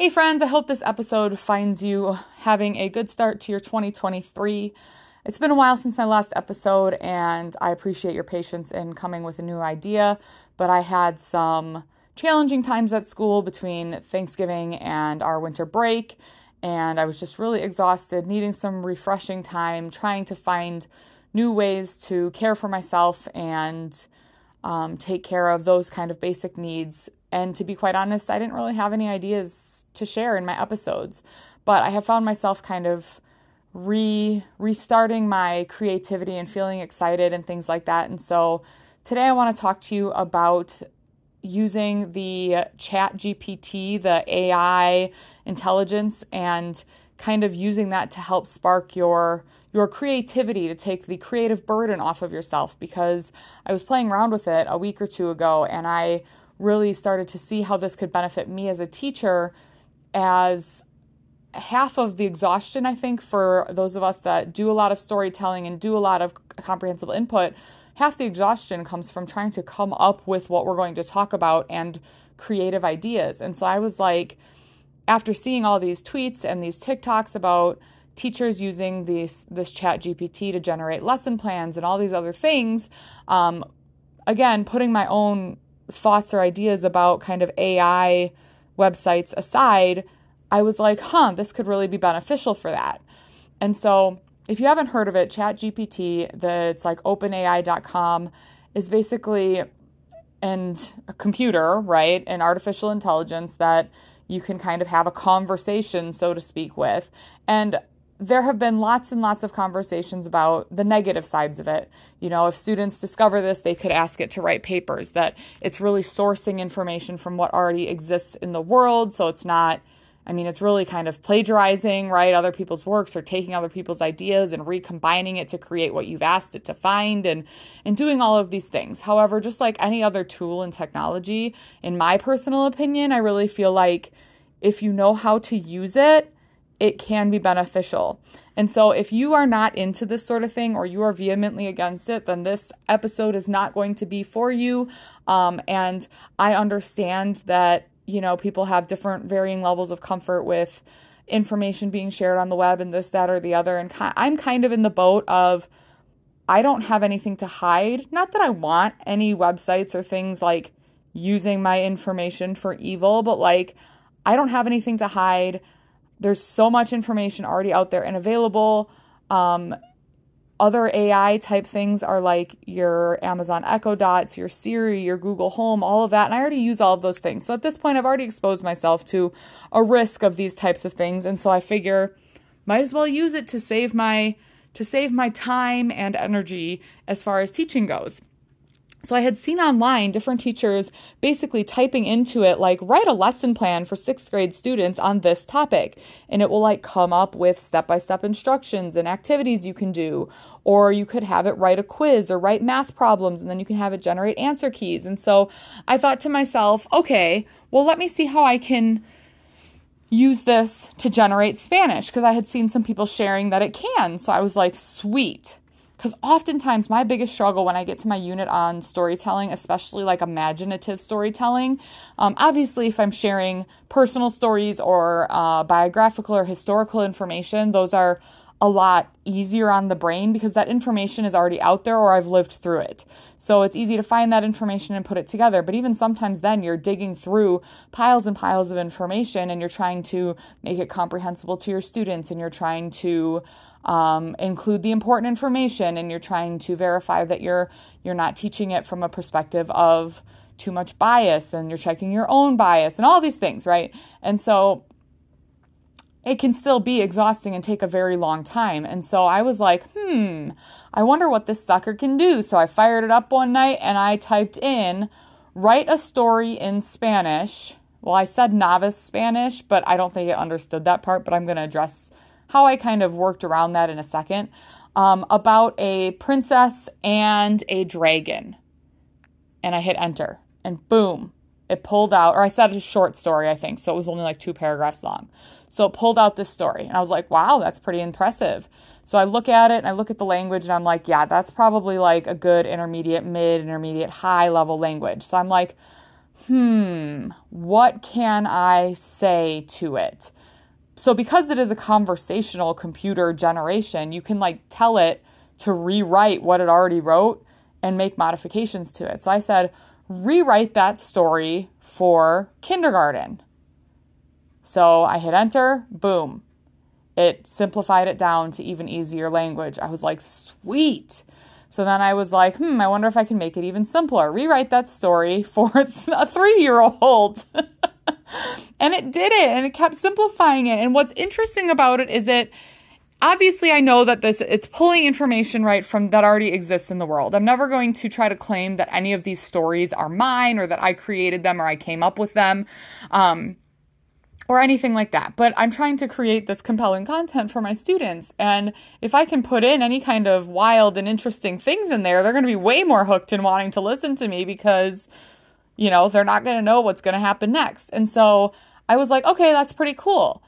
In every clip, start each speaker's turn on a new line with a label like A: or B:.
A: Hey, friends, I hope this episode finds you having a good start to your 2023. It's been a while since my last episode, and I appreciate your patience in coming with a new idea. But I had some challenging times at school between Thanksgiving and our winter break, and I was just really exhausted, needing some refreshing time, trying to find new ways to care for myself and um, take care of those kind of basic needs and to be quite honest, I didn't really have any ideas to share in my episodes, but I have found myself kind of re restarting my creativity and feeling excited and things like that. And so today I want to talk to you about using the chat GPT, the AI intelligence, and kind of using that to help spark your your creativity to take the creative burden off of yourself because I was playing around with it a week or two ago and I really started to see how this could benefit me as a teacher as half of the exhaustion i think for those of us that do a lot of storytelling and do a lot of comprehensible input half the exhaustion comes from trying to come up with what we're going to talk about and creative ideas. And so i was like after seeing all these tweets and these tiktoks about teachers using these this chat gpt to generate lesson plans and all these other things um, again putting my own thoughts or ideas about kind of AI websites aside, I was like, huh, this could really be beneficial for that. And so, if you haven't heard of it, ChatGPT, the it's like openai.com is basically and a computer, right? An artificial intelligence that you can kind of have a conversation, so to speak, with. And there have been lots and lots of conversations about the negative sides of it. You know, if students discover this, they could ask it to write papers, that it's really sourcing information from what already exists in the world. So it's not, I mean, it's really kind of plagiarizing, right? Other people's works or taking other people's ideas and recombining it to create what you've asked it to find and, and doing all of these things. However, just like any other tool in technology, in my personal opinion, I really feel like if you know how to use it, it can be beneficial. And so, if you are not into this sort of thing or you are vehemently against it, then this episode is not going to be for you. Um, and I understand that, you know, people have different varying levels of comfort with information being shared on the web and this, that, or the other. And I'm kind of in the boat of, I don't have anything to hide. Not that I want any websites or things like using my information for evil, but like, I don't have anything to hide. There's so much information already out there and available. Um, other AI type things are like your Amazon Echo Dots, your Siri, your Google Home, all of that. And I already use all of those things. So at this point, I've already exposed myself to a risk of these types of things. And so I figure might as well use it to save my to save my time and energy as far as teaching goes. So I had seen online different teachers basically typing into it like write a lesson plan for 6th grade students on this topic and it will like come up with step-by-step instructions and activities you can do or you could have it write a quiz or write math problems and then you can have it generate answer keys. And so I thought to myself, okay, well let me see how I can use this to generate Spanish because I had seen some people sharing that it can. So I was like, sweet. Because oftentimes, my biggest struggle when I get to my unit on storytelling, especially like imaginative storytelling, um, obviously, if I'm sharing personal stories or uh, biographical or historical information, those are a lot easier on the brain because that information is already out there or I've lived through it. So it's easy to find that information and put it together. But even sometimes then you're digging through piles and piles of information and you're trying to make it comprehensible to your students and you're trying to um, include the important information and you're trying to verify that you're you're not teaching it from a perspective of too much bias and you're checking your own bias and all these things, right? And so it can still be exhausting and take a very long time. And so I was like, hmm, I wonder what this sucker can do. So I fired it up one night and I typed in, write a story in Spanish. Well, I said novice Spanish, but I don't think it understood that part, but I'm going to address how I kind of worked around that in a second. Um, about a princess and a dragon. And I hit enter, and boom, it pulled out, or I said a short story, I think, so it was only like two paragraphs long. So it pulled out this story, and I was like, wow, that's pretty impressive. So I look at it and I look at the language, and I'm like, yeah, that's probably like a good intermediate, mid, intermediate, high level language. So I'm like, hmm, what can I say to it? So, because it is a conversational computer generation, you can like tell it to rewrite what it already wrote and make modifications to it. So, I said, rewrite that story for kindergarten. So, I hit enter, boom. It simplified it down to even easier language. I was like, sweet. So then I was like, hmm, I wonder if I can make it even simpler. Rewrite that story for a three year old. and it did it and it kept simplifying it. And what's interesting about it is that obviously I know that this it's pulling information right from that already exists in the world. I'm never going to try to claim that any of these stories are mine or that I created them or I came up with them. Um, or anything like that. But I'm trying to create this compelling content for my students. And if I can put in any kind of wild and interesting things in there, they're going to be way more hooked in wanting to listen to me because you know, they're not going to know what's going to happen next. And so I was like, okay, that's pretty cool.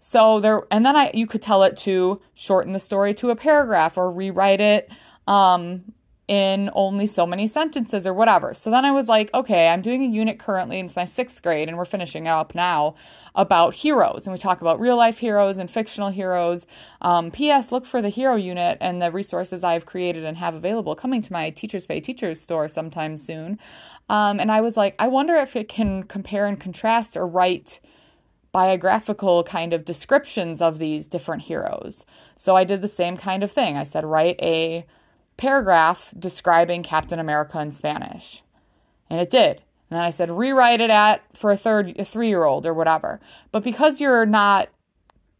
A: So there, and then I, you could tell it to shorten the story to a paragraph or rewrite it um, in only so many sentences or whatever. So then I was like, okay, I'm doing a unit currently in my sixth grade, and we're finishing up now about heroes. And we talk about real life heroes and fictional heroes. Um, P.S. Look for the hero unit and the resources I've created and have available coming to my Teachers Pay Teachers store sometime soon. Um, and I was like, I wonder if it can compare and contrast or write biographical kind of descriptions of these different heroes. So I did the same kind of thing. I said, write a paragraph describing Captain America in Spanish. And it did. And then I said, rewrite it at for a third, a three year old or whatever. But because you're not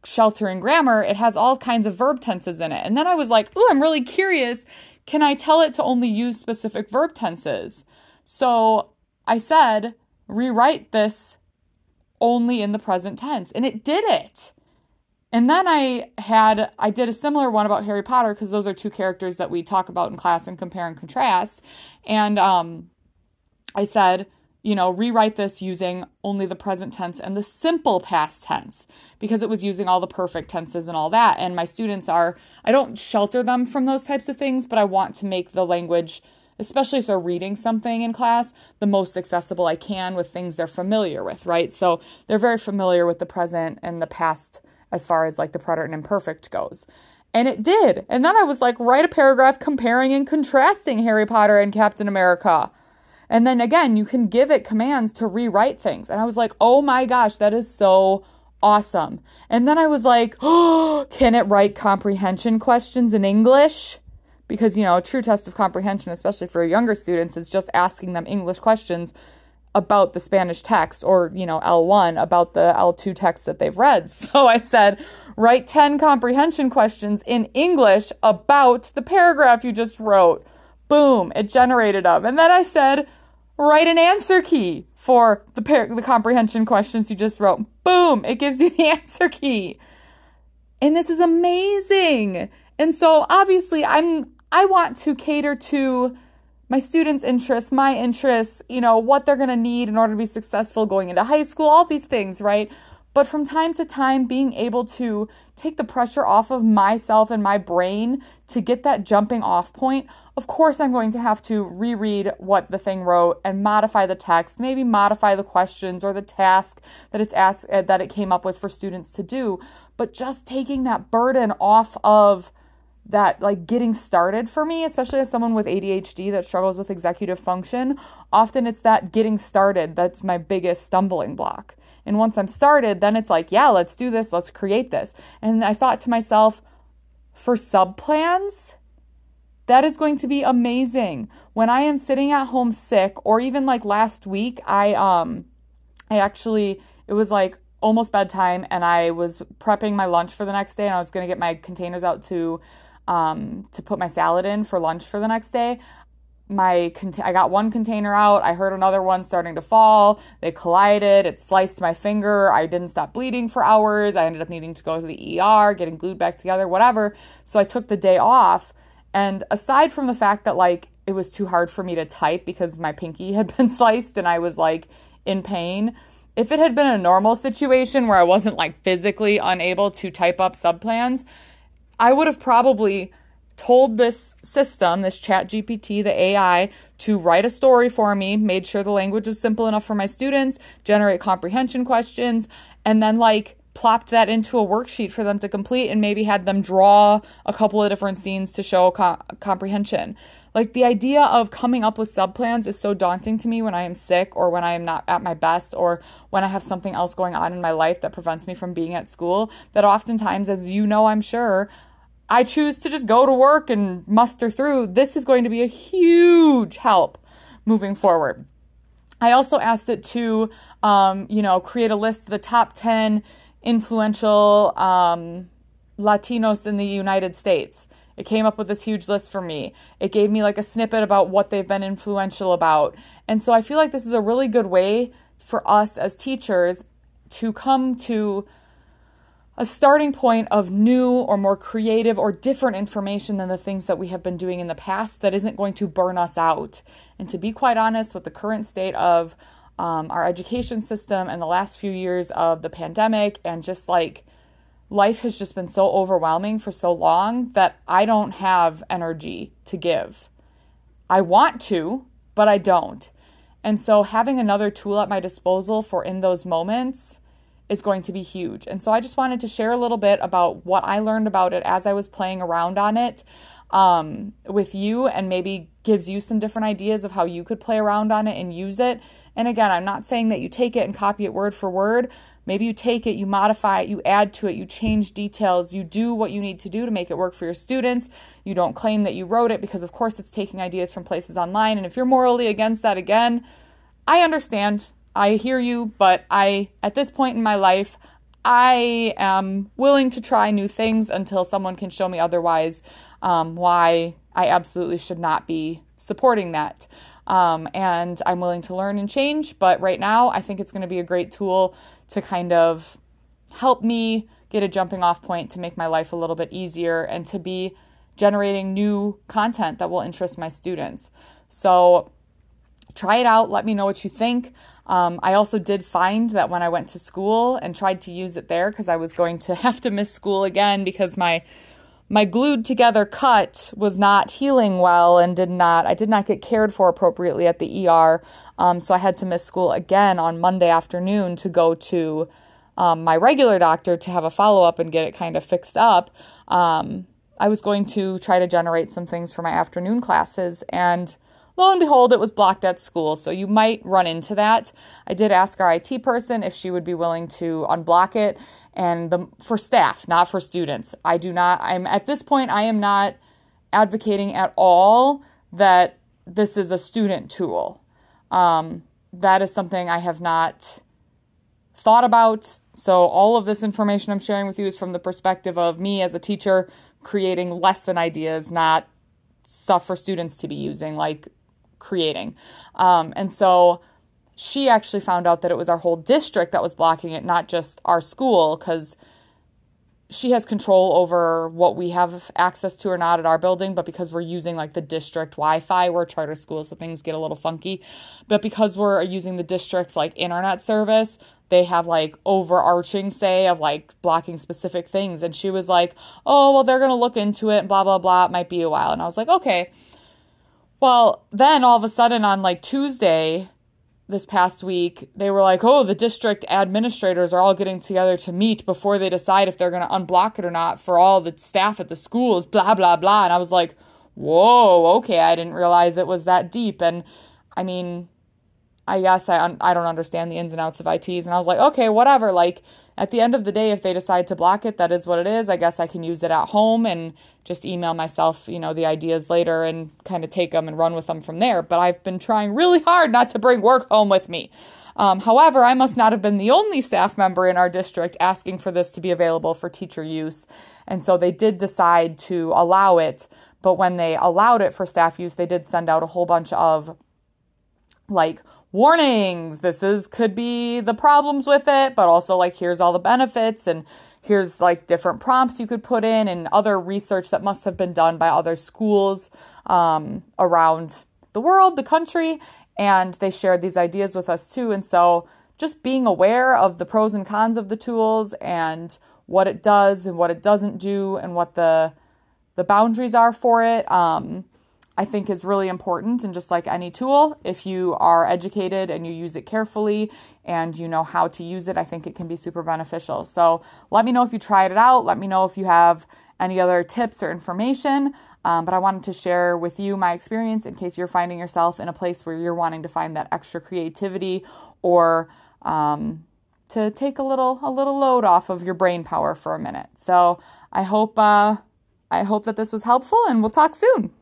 A: sheltering grammar, it has all kinds of verb tenses in it. And then I was like, ooh, I'm really curious. Can I tell it to only use specific verb tenses? So I said, rewrite this only in the present tense. And it did it. And then I had I did a similar one about Harry Potter because those are two characters that we talk about in class and compare and contrast. And um, I said, you know, rewrite this using only the present tense and the simple past tense because it was using all the perfect tenses and all that. And my students are I don't shelter them from those types of things, but I want to make the language especially if they're reading something in class, the most accessible I can with things they're familiar with, right? So they're very familiar with the present and the past as far as like the preterite and imperfect goes. And it did. And then I was like, write a paragraph comparing and contrasting Harry Potter and Captain America. And then again, you can give it commands to rewrite things. And I was like, oh my gosh, that is so awesome. And then I was like, oh, can it write comprehension questions in English? Because, you know, a true test of comprehension, especially for younger students, is just asking them English questions about the Spanish text or, you know, L1 about the L2 text that they've read. So I said, write 10 comprehension questions in English about the paragraph you just wrote. Boom, it generated them. And then I said, write an answer key for the par- the comprehension questions you just wrote. Boom, it gives you the answer key. And this is amazing. And so obviously I'm I want to cater to my students' interests, my interests, you know, what they're going to need in order to be successful going into high school, all these things, right? But from time to time, being able to take the pressure off of myself and my brain to get that jumping off point, of course, I'm going to have to reread what the thing wrote and modify the text, maybe modify the questions or the task that it's asked that it came up with for students to do. But just taking that burden off of that like getting started for me, especially as someone with ADHD that struggles with executive function, often it's that getting started that's my biggest stumbling block. And once I'm started, then it's like, yeah, let's do this, let's create this. And I thought to myself, for sub plans, that is going to be amazing. When I am sitting at home sick, or even like last week, I um I actually it was like almost bedtime and I was prepping my lunch for the next day and I was gonna get my containers out to um, to put my salad in for lunch for the next day. My I got one container out. I heard another one starting to fall. They collided. It sliced my finger. I didn't stop bleeding for hours. I ended up needing to go to the ER, getting glued back together, whatever. So I took the day off. And aside from the fact that like it was too hard for me to type because my pinky had been sliced and I was like in pain, if it had been a normal situation where I wasn't like physically unable to type up subplans, I would have probably told this system, this chat GPT, the AI, to write a story for me, made sure the language was simple enough for my students, generate comprehension questions, and then like plopped that into a worksheet for them to complete and maybe had them draw a couple of different scenes to show co- comprehension. Like the idea of coming up with sub plans is so daunting to me when I am sick or when I am not at my best or when I have something else going on in my life that prevents me from being at school that oftentimes as you know I'm sure I choose to just go to work and muster through. This is going to be a huge help moving forward. I also asked it to, um, you know, create a list of the top 10 influential um, Latinos in the United States. It came up with this huge list for me. It gave me like a snippet about what they've been influential about. And so I feel like this is a really good way for us as teachers to come to a starting point of new or more creative or different information than the things that we have been doing in the past that isn't going to burn us out. And to be quite honest, with the current state of um, our education system and the last few years of the pandemic and just like life has just been so overwhelming for so long that I don't have energy to give. I want to, but I don't. And so having another tool at my disposal for in those moments is going to be huge. And so I just wanted to share a little bit about what I learned about it as I was playing around on it um, with you and maybe gives you some different ideas of how you could play around on it and use it. And again, I'm not saying that you take it and copy it word for word, Maybe you take it, you modify it, you add to it, you change details, you do what you need to do to make it work for your students. You don't claim that you wrote it because, of course, it's taking ideas from places online. And if you're morally against that again, I understand. I hear you, but I, at this point in my life, I am willing to try new things until someone can show me otherwise um, why I absolutely should not be supporting that. Um, and I'm willing to learn and change. But right now, I think it's going to be a great tool to kind of help me get a jumping off point to make my life a little bit easier and to be generating new content that will interest my students. So try it out. Let me know what you think. Um, I also did find that when I went to school and tried to use it there because I was going to have to miss school again because my my glued together cut was not healing well and did not I did not get cared for appropriately at the ER. Um, so I had to miss school again on Monday afternoon to go to um, my regular doctor to have a follow up and get it kind of fixed up. Um, I was going to try to generate some things for my afternoon classes and lo and behold, it was blocked at school. So you might run into that. I did ask our IT person if she would be willing to unblock it and the, for staff, not for students. I do not, I'm at this point, I am not advocating at all that this is a student tool. Um, that is something I have not thought about. So, all of this information I'm sharing with you is from the perspective of me as a teacher creating lesson ideas, not stuff for students to be using, like creating. Um, and so, she actually found out that it was our whole district that was blocking it, not just our school, because she has control over what we have access to or not at our building, but because we're using like the district Wi Fi, we're a charter school, so things get a little funky. But because we're using the district's like internet service, they have like overarching say of like blocking specific things. And she was like, oh, well, they're going to look into it and blah, blah, blah. It might be a while. And I was like, okay. Well, then all of a sudden on like Tuesday, this past week, they were like, oh, the district administrators are all getting together to meet before they decide if they're going to unblock it or not for all the staff at the schools, blah, blah, blah. And I was like, whoa, okay, I didn't realize it was that deep. And I mean, I guess I, I don't understand the ins and outs of ITs. And I was like, okay, whatever. Like, at the end of the day, if they decide to block it, that is what it is. I guess I can use it at home and just email myself, you know, the ideas later and kind of take them and run with them from there. But I've been trying really hard not to bring work home with me. Um, however, I must not have been the only staff member in our district asking for this to be available for teacher use. And so they did decide to allow it. But when they allowed it for staff use, they did send out a whole bunch of like warnings this is could be the problems with it but also like here's all the benefits and here's like different prompts you could put in and other research that must have been done by other schools um, around the world the country and they shared these ideas with us too and so just being aware of the pros and cons of the tools and what it does and what it doesn't do and what the the boundaries are for it. Um, I think is really important. And just like any tool, if you are educated and you use it carefully and you know how to use it, I think it can be super beneficial. So let me know if you tried it out. Let me know if you have any other tips or information. Um, but I wanted to share with you my experience in case you're finding yourself in a place where you're wanting to find that extra creativity or um, to take a little a little load off of your brain power for a minute. So I hope uh, I hope that this was helpful, and we'll talk soon.